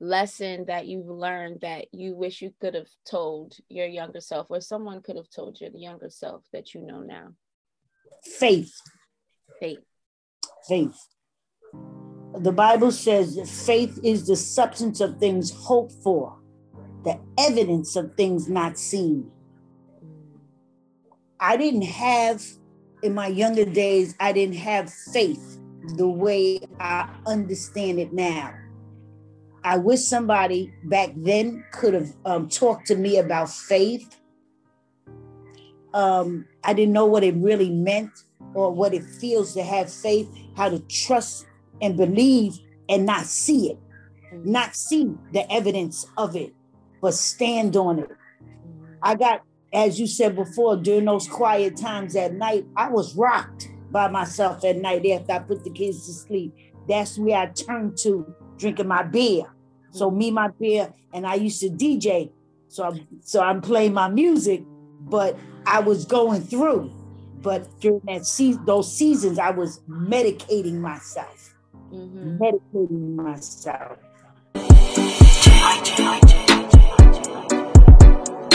lesson that you've learned that you wish you could have told your younger self or someone could have told your younger self that you know now? Faith. Faith. Faith. The Bible says that faith is the substance of things hoped for, the evidence of things not seen. I didn't have, in my younger days, I didn't have faith the way I understand it now. I wish somebody back then could have um, talked to me about faith. Um, I didn't know what it really meant or what it feels to have faith, how to trust and believe and not see it, not see the evidence of it, but stand on it. I got, as you said before, during those quiet times at night, I was rocked by myself at night after I put the kids to sleep. That's where I turned to drinking my beer so me, my beer, and I used to DJ. So I'm so I'm playing my music, but I was going through. But during that season, those seasons, I was medicating myself. Mm-hmm. Medicating myself.